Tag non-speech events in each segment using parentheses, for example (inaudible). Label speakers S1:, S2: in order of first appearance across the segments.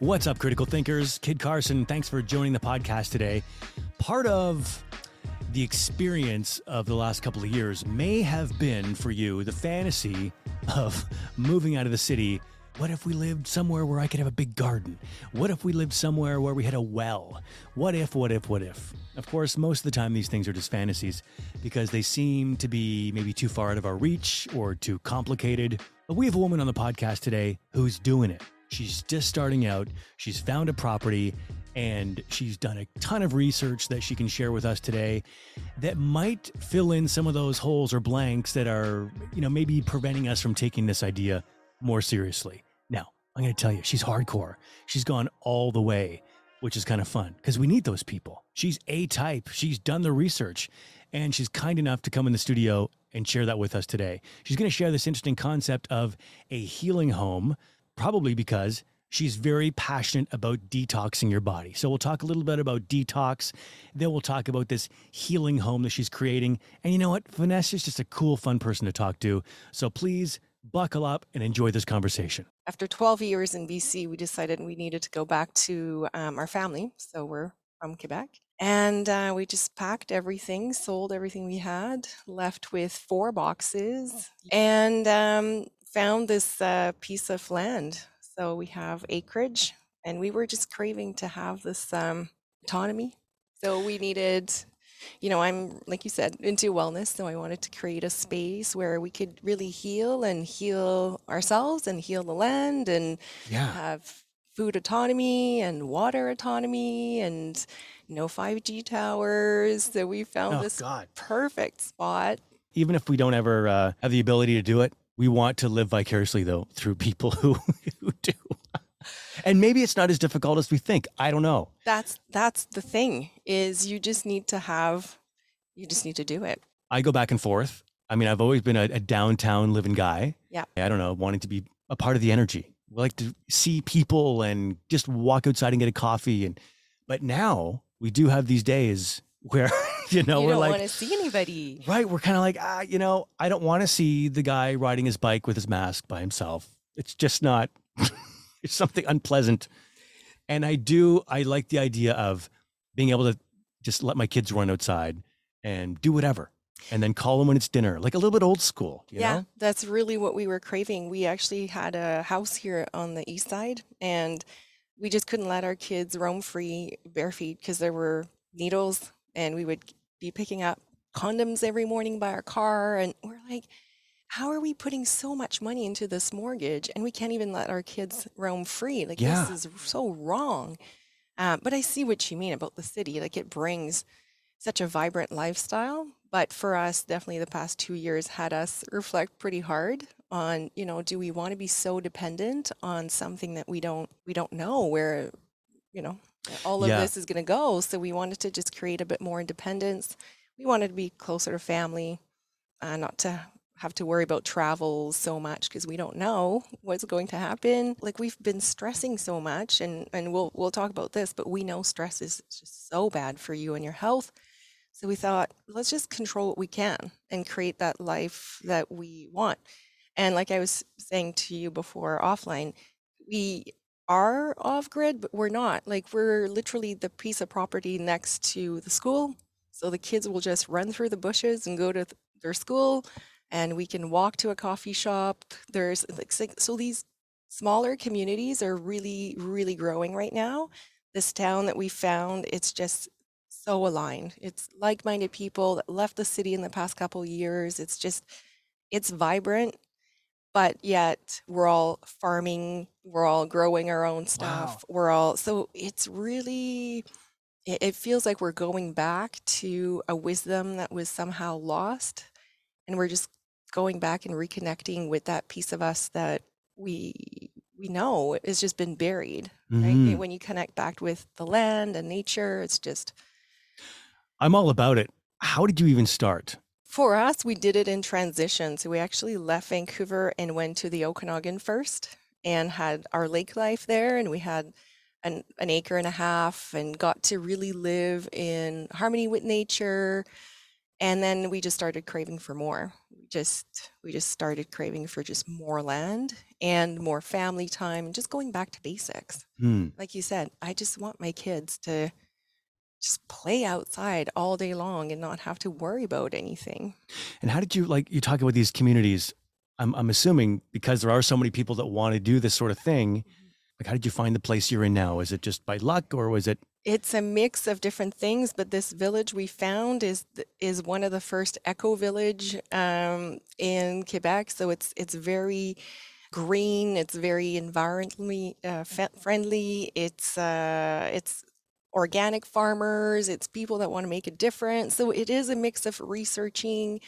S1: What's up, critical thinkers? Kid Carson, thanks for joining the podcast today. Part of the experience of the last couple of years may have been for you the fantasy of moving out of the city. What if we lived somewhere where I could have a big garden? What if we lived somewhere where we had a well? What if, what if, what if? Of course, most of the time these things are just fantasies because they seem to be maybe too far out of our reach or too complicated. But we have a woman on the podcast today who's doing it. She's just starting out. She's found a property and she's done a ton of research that she can share with us today that might fill in some of those holes or blanks that are, you know, maybe preventing us from taking this idea more seriously. Now, I'm going to tell you, she's hardcore. She's gone all the way, which is kind of fun because we need those people. She's A type. She's done the research and she's kind enough to come in the studio and share that with us today. She's going to share this interesting concept of a healing home probably because she's very passionate about detoxing your body. So we'll talk a little bit about detox. Then we'll talk about this healing home that she's creating. And you know what? Vanessa's just a cool, fun person to talk to. So please buckle up and enjoy this conversation.
S2: After 12 years in BC, we decided we needed to go back to um, our family. So we're from Quebec. And uh, we just packed everything, sold everything we had, left with four boxes, and um, found this uh, piece of land. So we have acreage, and we were just craving to have this um, autonomy. So we needed, you know, I'm like you said into wellness, so I wanted to create a space where we could really heal and heal ourselves and heal the land and
S1: Yeah.
S2: have food autonomy and water autonomy and no 5G towers. So we found
S1: Oh,
S2: this
S1: God.
S2: perfect spot.
S1: Even if we don't ever uh, have the ability to do it, we want to live vicariously, though, through people (laughs) who, who do. And maybe it's not as difficult as we think. I don't know.
S2: That's that's the thing is you just need to have you just need to do it.
S1: I go back and forth. I mean, I've always been a, a downtown living guy.
S2: Yeah.
S1: I don't know, wanting to be a part of the energy. We like to see people and just walk outside and get a coffee. And but now we do have these days where (laughs) (laughs) you know
S2: you
S1: we're
S2: don't
S1: like
S2: want to see anybody.
S1: right. We're kind of like ah, you know, I don't want to see the guy riding his bike with his mask by himself. It's just not. (laughs) it's something unpleasant. And I do. I like the idea of being able to just let my kids run outside and do whatever and then call them when it's dinner like a little bit old school you
S2: yeah,
S1: know
S2: that's really what we were craving. We actually had a house here on the east side and we just couldn't let our kids roam free bare feet because there were needles and we would be picking up condoms every morning by our car and we're like how are we putting so much money into this mortgage and we can't even let our kids roam free like
S1: Yeah.
S2: this is so wrong uh, but i see what you mean about the city like it brings such a vibrant lifestyle but for us definitely the past two years had us reflect pretty hard on you know do we want to be so dependent on something that we don't we don't know where you know all of
S1: Yeah.
S2: this is going to go so we wanted to just create a bit more independence we wanted to be closer to family uh, not to have to worry about travel so much because we don't know what's going to happen like we've been stressing so much and and we'll we'll talk about this but we know stress is just so bad for you and your health so we thought, let's just control what we can and create that life that we want. And like I was saying to you before offline, we are off grid, but we're not. Like we're literally the piece of property next to the school. So the kids will just run through the bushes and go to th- their school and we can walk to a coffee shop. There's like so these smaller communities are really, really growing right now. This town that we found, it's just so aligned. It's like-minded people that left the city in the past couple years. It's just, it's vibrant, but yet we're all farming, we're all growing our own stuff. We're all, so it's really, it, feels like we're going back to a wisdom that was somehow lost. And we're just going back and reconnecting with that piece of us that we we know has just been buried right
S1: Mhm.
S2: when you connect back with the land and nature it's just
S1: i'm all about it how did you even start
S2: for us we did it in transition. So we actually left vancouver and went to the okanagan first and had our lake life there. And we had an, an acre and a half and got to really live in harmony with nature. And then we just started craving for more. We just we just started craving for just more land and more family time and just going back to basics.
S1: Hmm.
S2: like you said i just want my kids to just play outside all day long and not have to worry about anything
S1: And how did you like you talking about these communities? I'm I'm assuming because there are so many people that want to do this sort of thing. Like, how did you find the place you're in now? Is it just by luck, or was it?
S2: it's a mix of different things but this village we found is is one of the first eco village um, in quebec so it's it's very green it's very environmentally uh, friendly it's uh, it's organic farmers it's people that want to make a difference so it is a mix of researching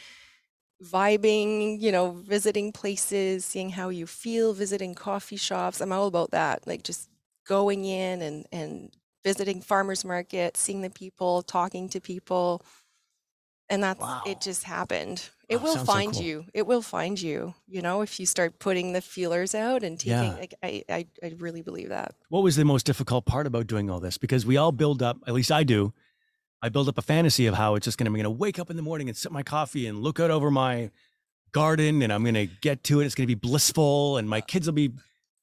S2: vibing you know visiting places seeing how you feel visiting coffee shops i'm all about that like just going in and and visiting farmers market seeing the people talking to people and that's
S1: Wow.
S2: it just happened it
S1: Wow,
S2: will
S1: sounds so
S2: find
S1: cool.
S2: you it will find you you know if you start putting the feelers out and taking
S1: Yeah.
S2: like I, I i really believe that
S1: What was the most difficult part about doing all this? Because we all build up, at least I do. I build up a fantasy of how it's just going to, I'm going to wake up in the morning and sip my coffee and look out over my garden and I'm going to get to it. It's going to be blissful and my kids will be,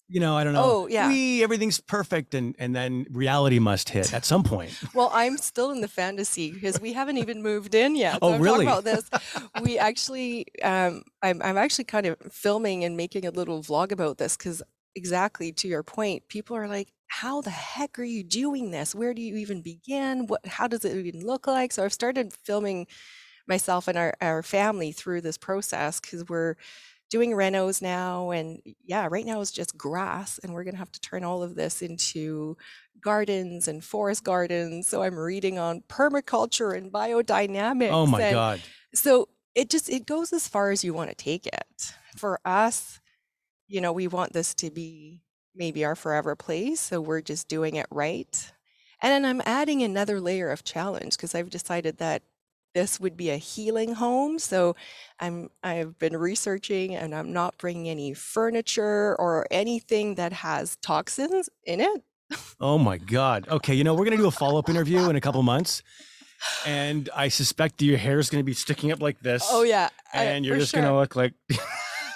S1: you know, I don't know.
S2: Oh, yeah.
S1: wee, everything's perfect. And, and then reality must hit at some point. (laughs)
S2: Well, I'm still in the fantasy because we haven't even moved in yet.
S1: Oh,
S2: I'm
S1: really?
S2: about this. (laughs) We actually, um, I'm, I'm actually kind of filming and making a little vlog about this because exactly to your point, people are like, "How the heck are you doing this? Where do you even begin? What? How does it even look like?" So I've started filming myself and our, our family through this process because we're doing renos now and yeah right now it's just grass and we're going to have to turn all of this into gardens and forest gardens so i'm reading on permaculture and oh biodynamics
S1: Oh my
S2: and
S1: God.
S2: so it just it goes as far as you want to take it for us you know we want this to be maybe our forever place so we're just doing it right and then i'm adding another layer of challenge because i've decided that this would be a healing home so i'm i've been researching and i'm not bringing any furniture or anything that has toxins in it
S1: Oh my God. Okay. You know, we're going to do a follow up interview in a couple months. And I suspect your hair is going to be sticking up like oh, this.
S2: oh yeah I-
S1: And you're just
S2: sure.
S1: going to look like,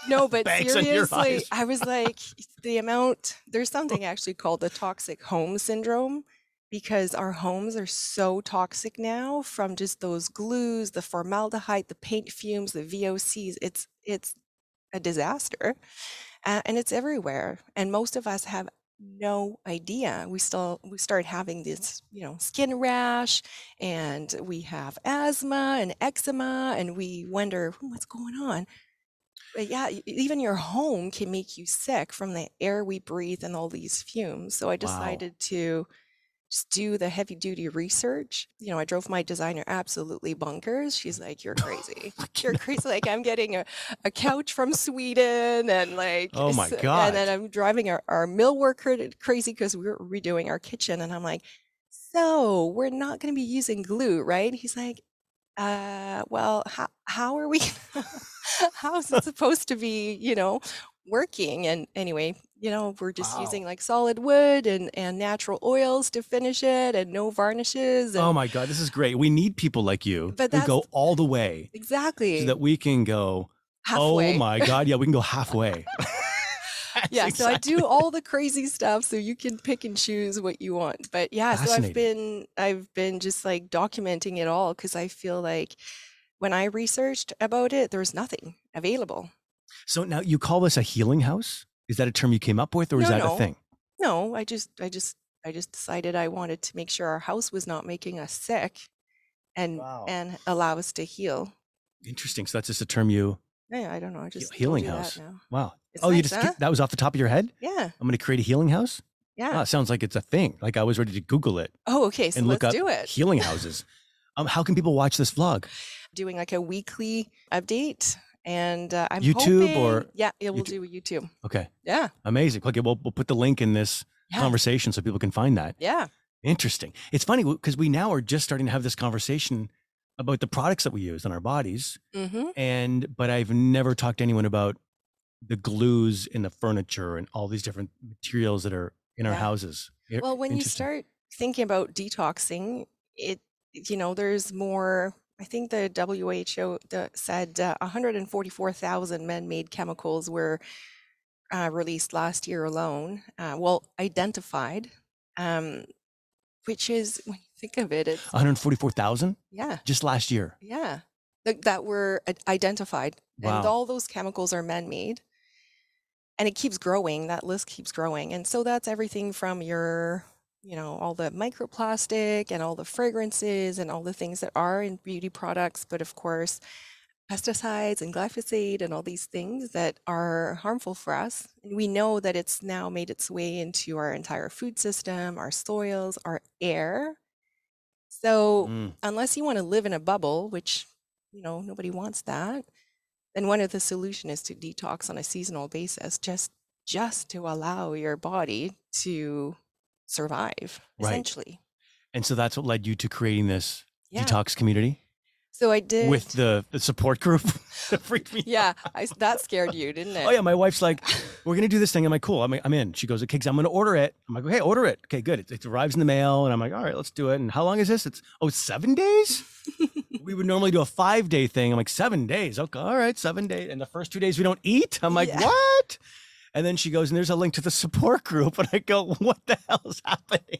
S2: No, (laughs) but
S1: Bags on your
S2: seriously. I was like, the amount, there's something actually called the toxic home syndrome because our homes are so toxic now from just those glues, the formaldehyde, the paint fumes, the VOCs. It's, it's a disaster. Uh, and it's everywhere. And most of us have no idea. We still, we start having this, you know, skin rash and we have asthma and eczema and we wonder "Hmm, what's going on. But yeah, even your home can make you sick from the air we breathe and all these fumes. So I decided to just do the heavy duty research. You know, I drove my designer absolutely bonkers. She's (laughs) like, You're crazy. You're crazy. Like, I'm getting a, a couch from Sweden and like,
S1: Oh my God.
S2: And then I'm driving our, our mill worker crazy because we're redoing our kitchen. And I'm like, So we're not going to be using glue, right? He's like, uh, well, how, how are we, (laughs) how is it (laughs) supposed to be, you know, working? And anyway, you know, we're just
S1: Wow.
S2: using like solid wood and, and natural oils to finish it and no varnishes. Oh and
S1: oh my God, this is great. We need people like you
S2: But
S1: who go all the way
S2: exactly.
S1: so that we can go, oh
S2: halfway.
S1: oh my God. Yeah, we can go halfway. (laughs) (laughs)
S2: Yeah, so I do all the crazy stuff so you can pick and choose what you want. But yeah, so I've been I've been just like documenting it all because I feel like when I researched about it, there was nothing available.
S1: So now you call this a healing house? Is that a term you came up with or is that
S2: no.
S1: a thing?
S2: No, I just I just I just decided I wanted to make sure our house was not making us sick and
S1: Wow.
S2: and allow us to heal.
S1: Interesting. So that's just a term you,
S2: Yeah, I don't know. I just
S1: healing house. wow.
S2: It's
S1: oh, you just,
S2: huh?
S1: that was off the top of your head?
S2: Yeah,
S1: I'm going to create a healing house?
S2: yeah.
S1: Wow, it sounds like it's a thing. Like I was ready to Google it
S2: oh, okay. So
S1: and look
S2: let's
S1: up
S2: do it.
S1: healing houses. um, how can people watch this vlog?
S2: doing like a weekly update and uh, i'm
S1: YouTube
S2: hoping,
S1: or-
S2: yeah it will
S1: YouTube?
S2: do YouTube.
S1: Okay.
S2: yeah
S1: Amazing. Okay, we'll, we'll put the link in this
S2: yeah
S1: conversation so people can find that.
S2: yeah
S1: Interesting. It's funny because we now are just starting to have this conversation about the products that we use on our bodies.
S2: hmm
S1: And, but I've never talked to anyone about the glues in the furniture and all these different materials that are in our
S2: Yeah.
S1: houses.
S2: Well when you start thinking about detoxing it you know there's more I think the WHO the, said uh, 144,000 man-made chemicals were uh, released last year alone. Uh, well, identified, um, which is when you think of it, it's
S1: 144,000
S2: yeah,
S1: just last year.
S2: yeah, that, that were identified, and all those chemicals are man-made, and it keeps growing. That list keeps growing, and so that's everything from your you know all the microplastic and all the fragrances and all the things that are in beauty products but of course pesticides and glyphosate and all these things that are harmful for us and we know that it's now made its way into our entire food system our soils our air so
S1: Mm.
S2: unless you want to live in a bubble which you know nobody wants that then one of the solution is to detox on a seasonal basis just just to allow your body to survive
S1: Right.
S2: essentially
S1: And so that's what led you to creating this
S2: yeah
S1: detox community
S2: so i did
S1: with the, the support group (laughs) that freaked me
S2: yeah I, that scared you didn't it
S1: Oh yeah, my wife's like, (laughs) we're gonna do this thing. I'm like, cool. I'm, I'm in. She goes, okay, I'm gonna order it. I'm like, okay, order it. Okay, good. It, it arrives in the mail, and I'm like, all right, let's do it. And how long is this? It's oh, seven days. (laughs) we would normally do a five day thing. I'm like, seven days. Okay, all right, seven days. And the first two days we don't eat. I'm like,
S2: Yeah.
S1: what? And then she goes, and there's a link to the support group, (laughs) and I go, what the hell is happening?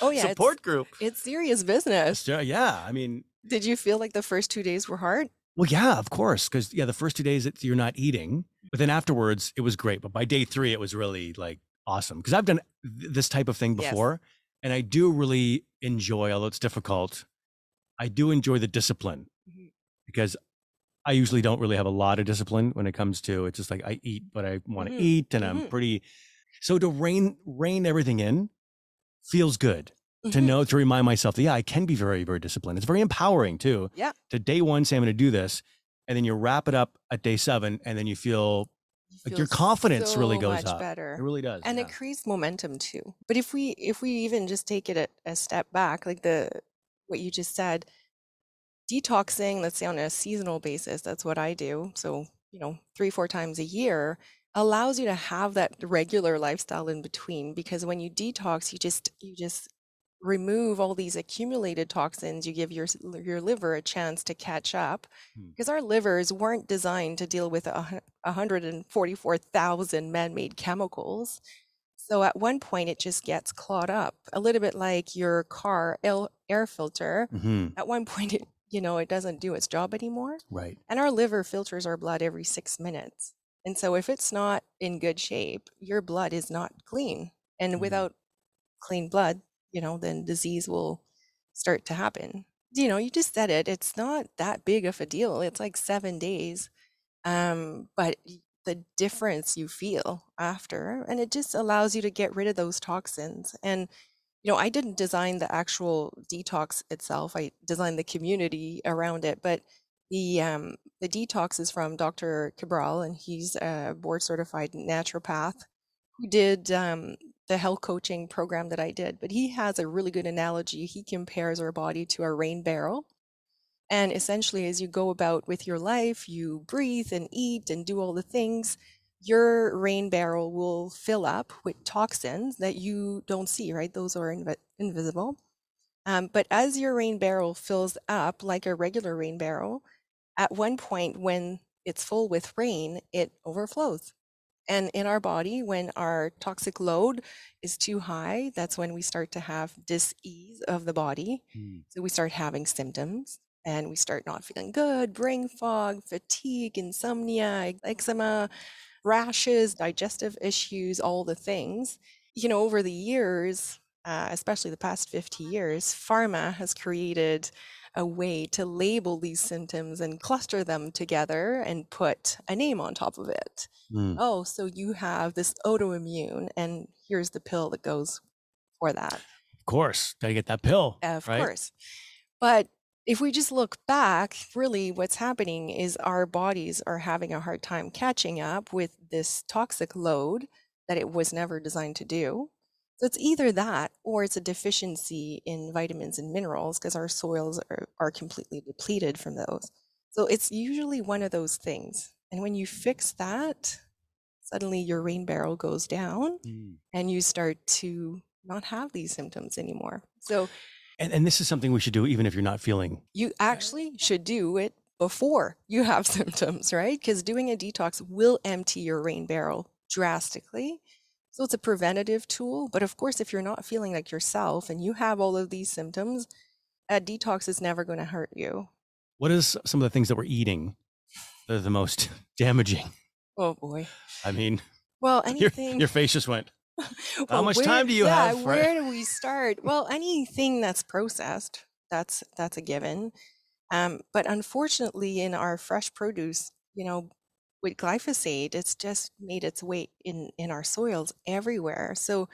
S2: oh yeah
S1: support group.
S2: it's, it's serious business
S1: Yeah, yeah. I mean,
S2: did you feel like the first two days were hard
S1: Well, yeah, of course, because yeah, the first two days it's, you're not eating, but then afterwards it was great. But by day three, it was really like awesome because I've done th- this type of thing
S2: Yes.
S1: before, and I do really enjoy, although it's difficult. I do enjoy the discipline
S2: Mhm.
S1: because I usually don't really have a lot of discipline when it comes to it's just like I eat what I want to
S2: Mhm.
S1: eat, and I'm
S2: Mhm.
S1: pretty. So to rein rein everything in feels good to
S2: Mhm.
S1: know to remind myself that yeah, I can be very very disciplined. It's very empowering too.
S2: Yeah.
S1: To day one say I'm going to do this, and then you wrap it up at day seven, and then you feel like your confidence really goes up.
S2: better
S1: It really does.
S2: and
S1: yeah.
S2: it creates momentum too but if we if we even just take it a, a step back like the what you just said detoxing let's say on a seasonal basis that's what i do so you know three four times a year allows you to have that regular lifestyle in between because when you detox you just you just remove all these accumulated toxins you give your your liver a chance to catch up
S1: Hmm.
S2: because our livers weren't designed to deal with a 144,000 man-made chemicals so at one point it just gets clawed up a little bit like your car air filter
S1: Mhm.
S2: at one (laughs) point it you know it doesn't do its job anymore
S1: Right.
S2: and our liver filters our blood every six minutes. And so if it's not in good shape, your blood is not clean. And
S1: Mhm.
S2: without clean blood, you know, then disease will start to happen. You know, you just said it, it's not that big of a deal. It's like seven days. Um, but the difference you feel after, and it just allows you to get rid of those toxins. And you know, I didn't design the actual detox itself. I designed the community around it, but the um, the detox is from Dr. Cabral, and he's a board certified naturopath who did um, the health coaching program that I did. But he has a really good analogy. He compares our body to a rain barrel. And essentially, as you go about with your life, you breathe and eat and do all the things, your rain barrel will fill up with toxins that you don't see, right? Those are invi- invisible. Um, but as your rain barrel fills up like a regular rain barrel, at one point when it's full with rain, it overflows. And in our body, when our toxic load is too high, that's when we start to have dis-ease of the body.
S1: Mm.
S2: So we start having symptoms and we start not feeling good, brain fog, fatigue, insomnia, eczema, rashes, digestive issues, all the things. You know, over the years, uh, especially the past 50 years, pharma has created a way to label these symptoms and cluster them together and put a name on top of it.
S1: Mm.
S2: Oh, so you have this autoimmune, and here's the pill that goes for that.
S1: Of course, gotta get that pill.
S2: Of
S1: right?
S2: course. But if we just look back, really what's happening is our bodies are having a hard time catching up with this toxic load that it was never designed to do. So it's either that or it's a deficiency in vitamins and minerals because our soils are, are completely depleted from those. So it's usually one of those things. And when you fix that, suddenly your rain barrel goes down
S1: Mm.
S2: and you start to not have these symptoms anymore. So
S1: And, and this is something we should do even if you're not feeling.
S2: You actually should do it before you have (laughs) symptoms, right? Because doing a detox will empty your rain barrel drastically. So it's a preventative tool. But of course, if you're not feeling like yourself and you have all of these symptoms, a detox is never going to hurt you.
S1: What is some of the things that we're eating that are the most (laughs) damaging?
S2: Oh boy.
S1: I mean,
S2: Well, (laughs)
S1: your,
S2: anything.
S1: your face just went. (laughs)
S2: Well,
S1: much
S2: where-
S1: time do you
S2: yeah,
S1: have
S2: Where do we start? Well, anything that's processed, that's that's a given. Um, but unfortunately, in our fresh produce, you know, with glyphosate, it's just made its way in in our soils everywhere. So,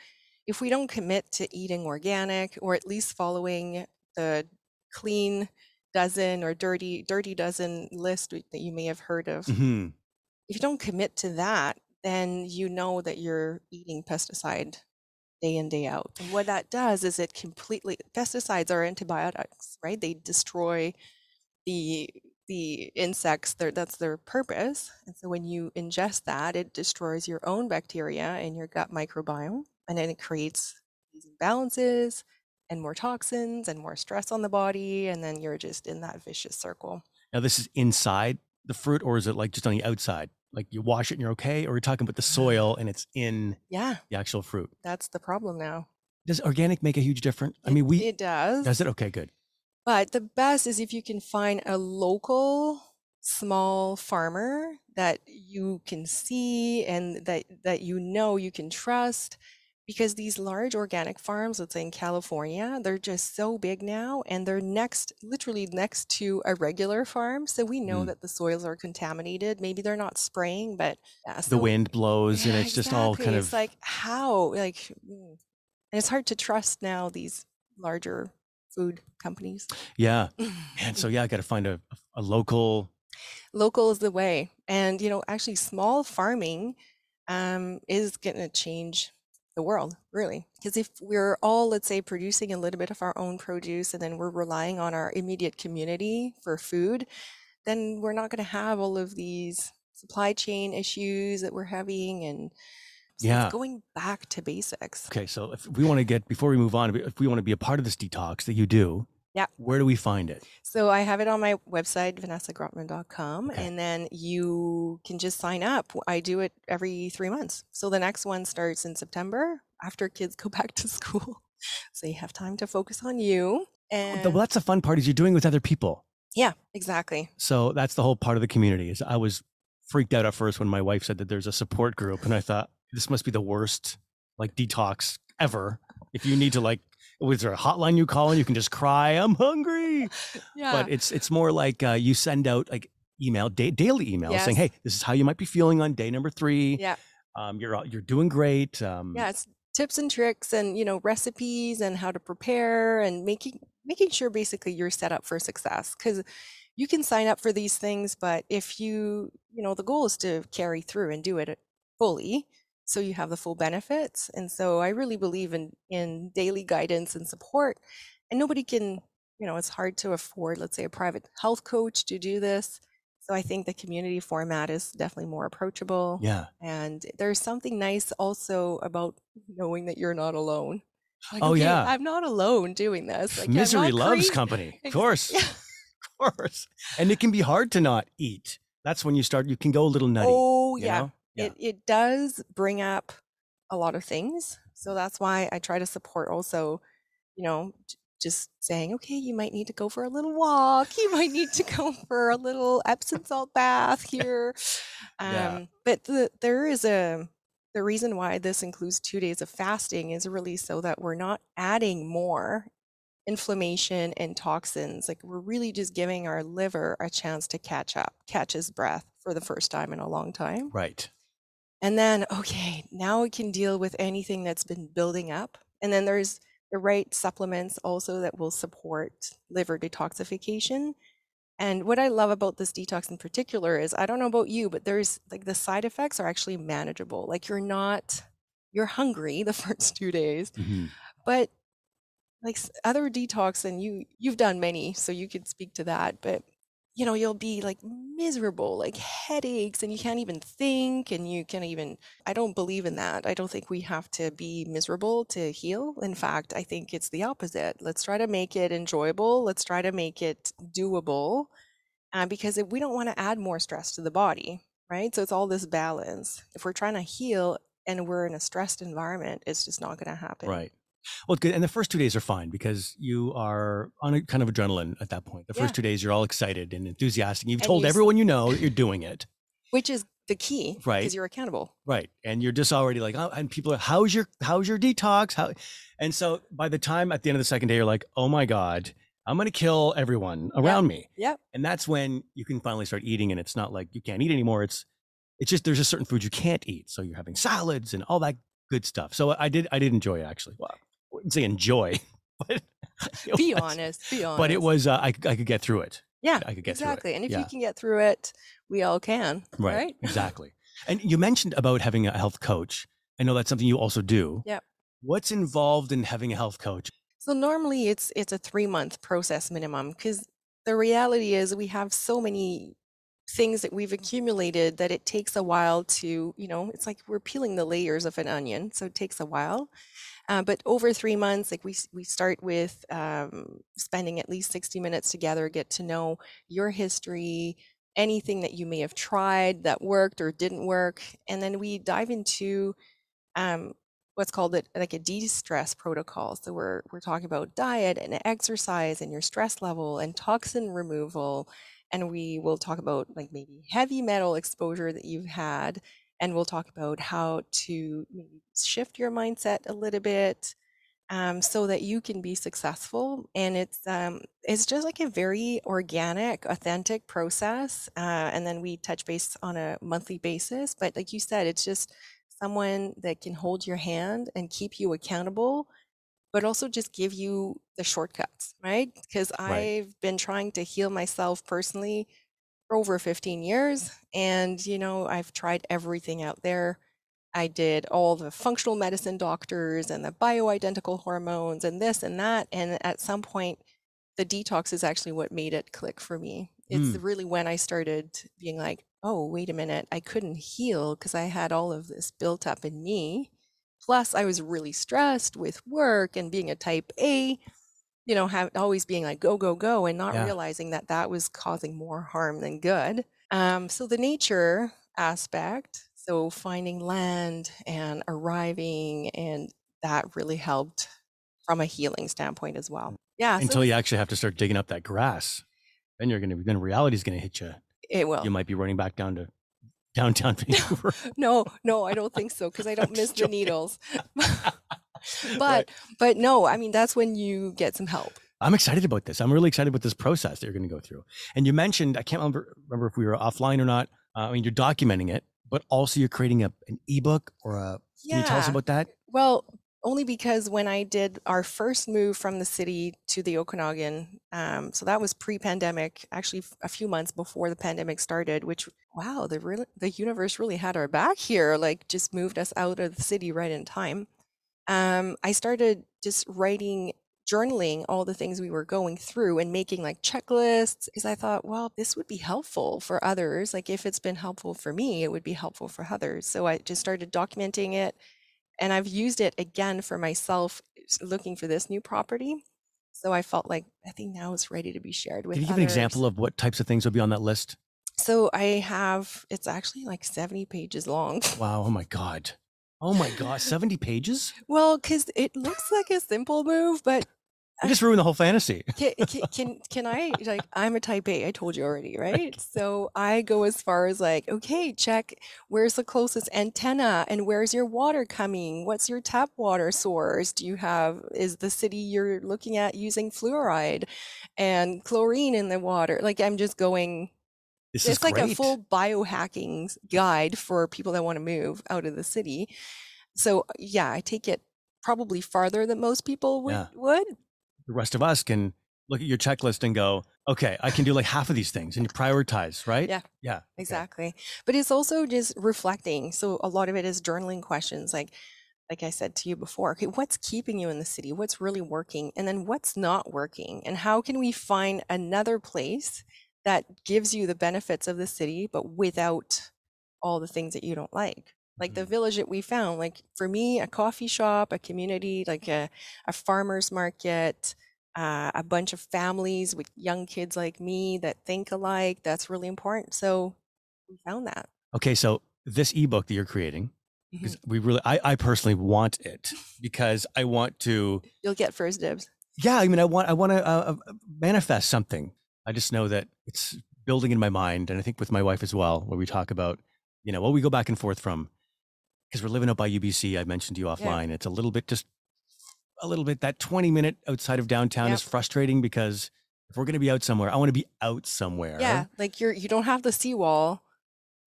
S2: if we don't commit to eating organic or at least following the clean dozen or dirty dirty dozen list that you may have heard of,
S1: Mhm.
S2: if you don't commit to that, then you know that you're eating pesticide day in, day out. And what that does is it completely pesticides are antibiotics, right? They destroy the the insects, that's their purpose. And so when you ingest that, it destroys your own bacteria in your gut microbiome. And then it creates these imbalances and more toxins and more stress on the body. And then you're just in that vicious circle.
S1: Now, this is inside the fruit, or is it like just on the outside? Like you wash it and you're okay, or we're talking about the (sighs) soil and it's in
S2: Yeah,
S1: the actual fruit.
S2: that's the problem now.
S1: Does organic make a huge difference? I mean, we
S2: it does.
S1: does it? Okay, good.
S2: But the best is if you can find a local small farmer that you can see and that that you know you can trust because these large organic farms let's say in California they're just so big now and they're next literally next to a regular farm so we know
S1: Mm.
S2: that the soils are contaminated maybe they're not spraying but yeah,
S1: The wind blows and it's just all kind of.
S2: it's like how like mm. and it's hard to trust now these larger food companies
S1: yeah. (laughs) And so yeah, I got to find a, a local.
S2: local is the way and you know actually small farming um, is going to change the world really because if we're all let's say producing a little bit of our own produce and then we're relying on our immediate community for food then we're not going to have all of these supply chain issues that we're having and so
S1: Yeah.
S2: going back to basics
S1: Okay, so if we want to get before we move on, if we want to be a part of this detox that you do,
S2: Yeah.
S1: where do we find it?
S2: So I have it on my website, vanessagrutman.com,
S1: Okay.
S2: and then you can just sign up. I do it every three months. So the next one starts in September after kids go (laughs) back to school. So you have time to focus on you. Oh, and
S1: Well, that's the fun part is you're doing it with other people.
S2: yeah, exactly.
S1: So that's the whole part of the community. Is I was freaked out at first when my wife said that there's a support group, and I thought this must be the worst like detox ever. If you need to like, was there a hotline you call and you can just cry, I'm hungry?
S2: Yeah.
S1: But it's it's more like uh, you send out like email da- daily emails saying, hey, this is how you might be feeling on day number three.
S2: yeah.
S1: Um, you're you're doing great. Um,
S2: Yeah. It's tips and tricks and, you know, recipes and how to prepare and making making sure basically you're set up for success. Because you can sign up for these things, but if you, you know, the goal is to carry through and do it fully so you have the full benefits. And so I really believe in in daily guidance and support. And nobody can, you know, it's hard to afford, let's say, a private health coach to do this. So I think the community format is definitely more approachable.
S1: yeah.
S2: And there's something nice also about knowing that you're not alone. Like,
S1: Oh,
S2: okay,
S1: yeah.
S2: I'm not alone doing this. Like,
S1: Misery loves
S2: crazy.
S1: company. (laughs) Of course.
S2: Yeah. (laughs)
S1: Of course. And it can be hard to not eat. That's when you start, you can go a little nutty.
S2: Oh, yeah.
S1: know? Yeah.
S2: It, it does bring up a lot of things. So that's why I try to support also, you know, just saying, okay, you might need to go for a little walk. You might need to go (laughs) for a little Epsom salt bath here. Um,
S1: Yeah.
S2: But the, there is a, the reason why this includes two days of fasting is really so that we're not adding more inflammation and toxins. Like we're really just giving our liver a chance to catch up, catch his breath for the first time in a long time.
S1: Right.
S2: And then, okay, now we can deal with anything that's been building up. And then there's the right supplements also that will support liver detoxification. And what I love about this detox in particular is I don't know about you, but there's like the side effects are actually manageable. Like you're not, you're hungry (laughs) the first two days,
S1: Mhm.
S2: but like other detox and you you've done many so you could speak to that but you know, you'll be like miserable, like headaches, and you can't even think, and you can't even. I don't believe in that. I don't think we have to be miserable to heal. In fact, I think it's the opposite. Let's try to make it enjoyable. Let's try to make it doable, uh, because if we don't want to add more stress to the body, right? So it's all this balance. If we're trying to heal and we're in a stressed environment, it's just not going to happen.
S1: Right. Well, good. And the first two days are fine because you are on a kind of adrenaline at that point. The first
S2: Yeah.
S1: two days, you're all excited and enthusiastic. You've
S2: And
S1: told
S2: you
S1: everyone you know that you're doing it.
S2: Which is the key,
S1: Right.
S2: Because you're accountable.
S1: Right. And you're just already like, oh, and people are, how's your, how's your detox? How, and so by the time at the end of the second day, you're like, oh my God, I'm going to kill everyone around me.
S2: Yep.
S1: And that's when you can finally start eating. And it's not like you can't eat anymore. It's, it's just, there's just certain foods you can't eat. So you're having salads and all that good stuff. So I did, I did enjoy it actually. Well, I wouldn't say enjoy, (laughs) but (laughs)
S2: Be
S1: was-
S2: honest. Be honest.
S1: But it was, uh, I, I could get through it.
S2: Yeah.
S1: I could get
S2: exactly.
S1: through it. Exactly.
S2: And if
S1: yeah.
S2: you can get through it, we all can.
S1: Right.
S2: Right.
S1: Exactly. And you mentioned about having a health coach. I know that's something you also do.
S2: Yep.
S1: What's involved in having a health coach?
S2: So normally it's it's a three month process minimum because the reality is we have so many things that we've accumulated that it takes a while to you know it's like we're peeling the layers of an onion so it takes a while uh, but over three months like we we start with um, spending at least 60 minutes together get to know your history anything that you may have tried that worked or didn't work and then we dive into um, what's called it like a de-stress protocol. So we're we're talking about diet and exercise and your stress level and toxin removal. And we will talk about like maybe heavy metal exposure that you've had. And we'll talk about how to maybe shift your mindset a little bit um, so that you can be successful. And it's um, it's just like a very organic, authentic process. Uh, and then we touch base on a monthly basis. But like you said, it's just someone that can hold your hand and keep you accountable, but also just give you the shortcuts, right? Because
S1: Right.
S2: I've been trying to heal myself personally for over 15 years. And, you know, I've tried everything out there. I did all the functional medicine doctors and the bioidentical hormones and this and that. And at some point, the detox is actually what made it click for me. It's hmm. really when I started being like, oh, wait a minute, I couldn't heal because I had all of this built up in me. Plus, I was really stressed with work and being a type A, you know, have, always being like, go, go, go, and not
S1: Yeah.
S2: realizing that that was causing more harm than good. Um, so, the nature aspect, so finding land and arriving, and that really helped from a healing standpoint as well. Yeah. so
S1: Until you actually have to start digging up that grass. Then you're going to, then reality's going to hit you.
S2: it will.
S1: You might be running back down to downtown (laughs) Vancouver. (laughs)
S2: No, no, I don't think so because I don't miss (laughs)
S1: just
S2: the needles. (laughs) but
S1: Right.
S2: but no, I mean that's when you get some help.
S1: I'm excited about this. I'm really excited about this process that you're going to go through. And you mentioned, I can't remember, remember if we were offline or not. Uh, I mean, you're documenting it, but also you're creating a, an ebook or a, can you tell us about that?
S2: Well, only because when I did our first move from the city to the Okanagan, um, so that was pre-pandemic, actually a few months before the pandemic started. Which wow, the real the universe really had our back here. Like just moved us out of the city right in time. Um, I started just writing, journaling all the things we were going through and making like checklists because I thought, well, this would be helpful for others. Like if it's been helpful for me, it would be helpful for others. So I just started documenting it and I've used it again for myself looking for this new property. So I felt like I think now it's ready to be shared with
S1: Can you give an example of what types of things would be on that list?
S2: So I have it's actually like 70 pages long.
S1: Wow. Oh my God. Oh my God. 70 pages?
S2: well, cuz it looks like a simple move, but
S1: You just ruined the whole fantasy.
S2: can, can can can I like I'm a type A, I told you already, right? So I go as far as like, okay, check where's the closest antenna and where's your water coming? What's your tap water source? Do you have is the city you're looking at using fluoride and chlorine in the water? Like I'm just going
S1: This
S2: like
S1: great.
S2: a full biohacking guide for people that want to move out of the city. So yeah, I take it probably farther than most people would
S1: Yeah.
S2: would.
S1: the rest of us can look at your checklist and go, okay, I can do like half of these things and you prioritize, right?
S2: Yeah.
S1: Yeah. okay.
S2: Exactly. But it's also just reflecting. So a lot of it is journaling questions like like I said to you before, okay, what's keeping you in the city? What's really working? And then what's not working? And how can we find another place that gives you the benefits of the city, but without all the things that you don't like. Like the
S1: Mhm.
S2: village that we found, like for me, a coffee shop, a community, like a, a farmer's market, uh, a bunch of families with young kids like me that think alike, that's really important. So we found that.
S1: Okay, so this ebook that you're creating, because we really, I, I personally want it because I want to,
S2: You'll get first dibs.
S1: yeah, I mean, I want, I want to uh, uh, manifest something. I just know that it's building in my mind, and I think with my wife as well, where we talk about, you know, what we go back and forth from, because we're living up by UBC. I mentioned to you offline. It's a little bit just a little bit that 20 minute outside of downtown
S2: Yep.
S1: is frustrating because if we're going to be out somewhere, I want to be out somewhere.
S2: Yeah, like you're you don't have the seawall,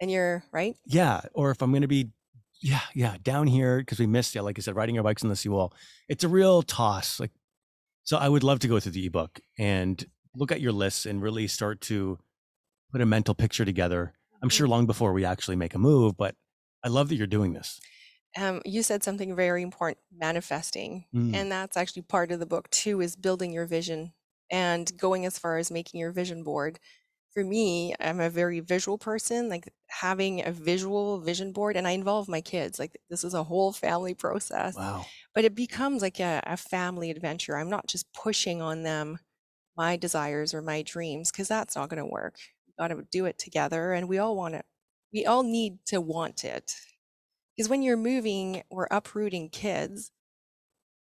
S2: and you're right.
S1: Yeah. Or if I'm going to be, yeah, yeah, down here because we missed, yeah, like I said, riding our bikes on the seawall. It's a real toss. Like, so I would love to go through the ebook and look at your lists and really start to put a mental picture together. I'm
S2: Mm-hmm.
S1: sure long before we actually make a move, but I love that you're doing this.
S2: Um, you said something very important: manifesting,
S1: Mm.
S2: and that's actually part of the book too. Is building your vision and going as far as making your vision board. For me, I'm a very visual person. Like having a visual vision board, and I involve my kids. Like this is a whole family process.
S1: Wow.
S2: but it becomes like a, a family adventure. I'm not just pushing on them my desires or my dreams because that's not going to work. We got to do it together, and we all want it. We all need to want it because when you're moving or uprooting kids,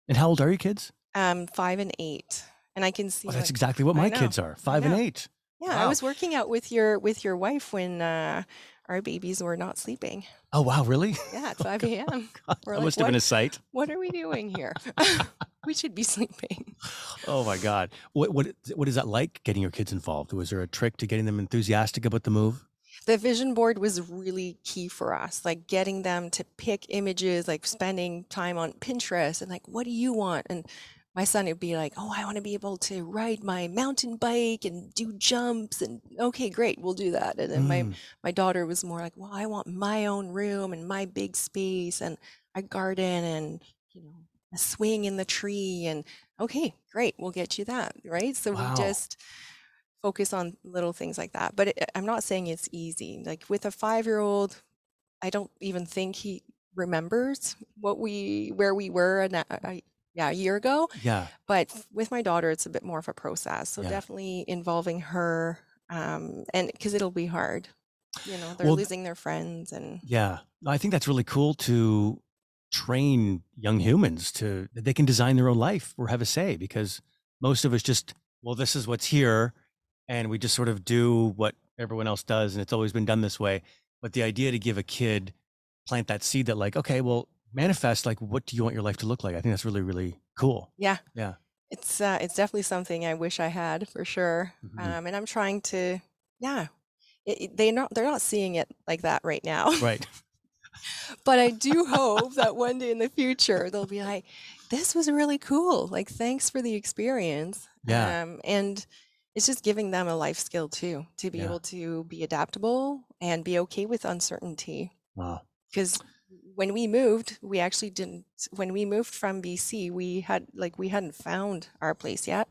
S1: And how old are your kids?
S2: um, five and eight, and I can see.
S1: Oh, that's
S2: like-
S1: exactly what my kids are five and eight.
S2: yeah, I was working out with your with your wife when uh, our babies were not sleeping.
S1: Oh, wow. Really?
S2: Yeah, at (laughs) five a.m. (laughs) We're
S1: that
S2: like,
S1: must have been a sight.
S2: What are we doing here? (laughs) (laughs) we should be sleeping.
S1: Oh my God. What, what, what is that like getting your kids involved? Was there a trick to getting them enthusiastic about the move?
S2: the vision board was really key for us like getting them to pick images like spending time on pinterest and like what do you want and my son would be like oh i want to be able to ride my mountain bike and do jumps and okay great we'll do that and then my
S1: Mm.
S2: my daughter was more like well i want my own room and my big space and a garden and you know a swing in the tree and okay great we'll get you that right so
S1: Wow.
S2: we just focus on little things like that but it, i'm not saying it's easy like with a five year old i don't even think he remembers what we where we were and yeah a year ago
S1: Yeah.
S2: but with my daughter it's a bit more of a process so
S1: Yeah.
S2: definitely involving her um and because it'll be hard you know they're
S1: Well,
S2: losing their friends and
S1: Yeah. I think that's really cool to train young humans to that they can design their own life or have a say because most of us just, well, this is what's here. And we just sort of do what everyone else does. And it's always been done this way. But the idea to give a kid, plant that seed that, like, okay, well, manifest, like, what do you want your life to look like? I think that's really, really cool.
S2: yeah
S1: Yeah.
S2: it's uh, it's definitely something i wish i had for sure
S1: Mhm.
S2: um and i'm trying to yeah it, it- they not they're not seeing it like that right now
S1: Right. (laughs)
S2: but I do hope that one day in the future they'll be like, "This was really cool. Like, thanks for the experience."
S1: Yeah.
S2: Um, and it's just giving them a life skill too, to be
S1: Yeah.
S2: able to be adaptable and be okay with uncertainty.
S1: Wow.
S2: Because when we moved, we actually didn't. When we moved from BC, we had like we hadn't found our place yet,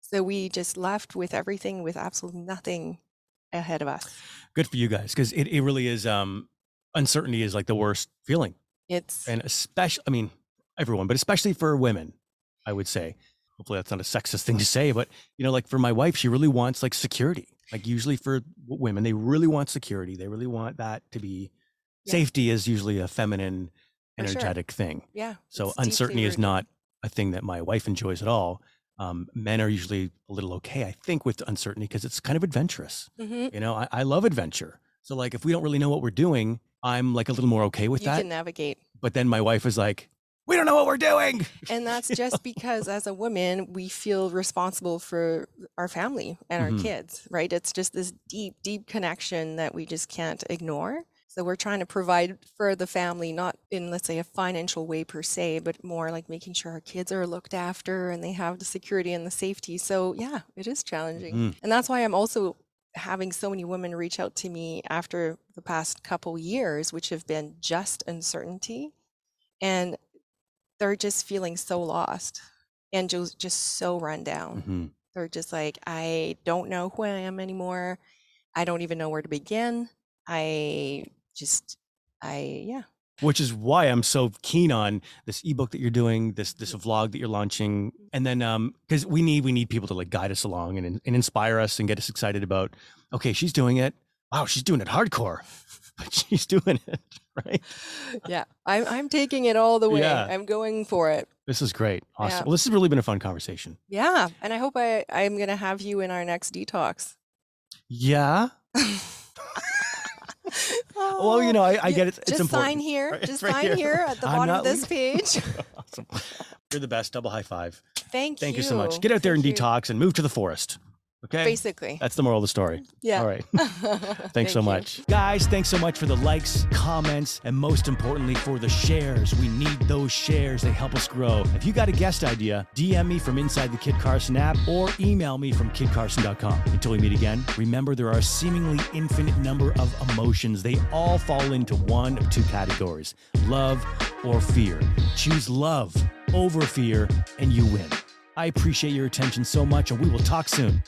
S2: so we just left with everything with absolutely nothing ahead of us.
S1: Good for you guys. Cause it, it really is, um, uncertainty is like the worst feeling.
S2: It's
S1: and especially i mean everyone but especially for women i would say hopefully that's not a sexist thing to say but you know like for my wife she really wants like security like usually for women they really want security they really want that to be
S2: Yeah.
S1: safety is usually a feminine
S2: For sure.
S1: energetic thing
S2: yeah.
S1: so uncertainty is not a thing that my wife enjoys at all um, men are usually a little okay i think with uncertainty because it's kind of adventurous
S2: Mhm.
S1: you know I, I love adventure so like if we don't really know what we're doing i'm like a little more okay with
S2: You
S1: that
S2: can navigate.
S1: but then my wife is like, "We don't know what we're doing."
S2: And that's just because as a woman, we feel responsible for our family and our kids, right? It's just this deep, deep connection that we just can't ignore. So we're trying to provide for the family, not in, let's say, a financial way per se, but more like making sure our kids are looked after and they have the security and the safety. So yeah, it is challenging.
S1: Mhm.
S2: And that's why I'm also having so many women reach out to me after the past couple years, which have been just uncertainty. And they're just feeling so lost and just, just so run down.
S1: Mhm.
S2: They're just like, I don't know who I am anymore. I don't even know where to begin. I just, I, yeah.
S1: Which is why I'm so keen on this ebook that you're doing, this this vlog that you're launching, and then um because we need we need people to like guide us along and and inspire us and get us excited about. Okay, she's doing it. Wow, she's doing it hardcore, (laughs) but she's doing it (laughs) right.
S2: Yeah. I'm, I'm taking it all the way.
S1: Yeah.
S2: I'm going for it.
S1: This is great, awesome.
S2: Yeah.
S1: Well, this has really been a fun conversation.
S2: Yeah. And I hope I, I'm going to have you in our next detox.
S1: Yeah. (laughs) (laughs) Well, you know, I, I get it. It's
S2: just
S1: important.
S2: sign here.
S1: Right,
S2: Just
S1: right
S2: sign
S1: here.
S2: here. at the
S1: I'm
S2: bottom of this (laughs) page.
S1: awesome. You're the best. Double high five.
S2: Thank,
S1: Thank
S2: you.
S1: Thank you so much. Get out there and
S2: you.
S1: detox and move to the forest. Okay.
S2: Basically.
S1: That's the moral of the story.
S2: Yeah.
S1: All right. (laughs) Thanks
S2: Thank
S1: so
S2: you.
S1: much. Guys, thanks so much for the likes, comments, and most importantly, for the shares. We need those shares. They help us grow. If you got a guest idea, DM me from inside the Kid Carson app or email me from kidcarson.com. Until we meet again, remember there are a seemingly infinite number of emotions. They all fall into one of two categories love or fear. Choose love over fear, and you win. I appreciate your attention so much, and we will talk soon.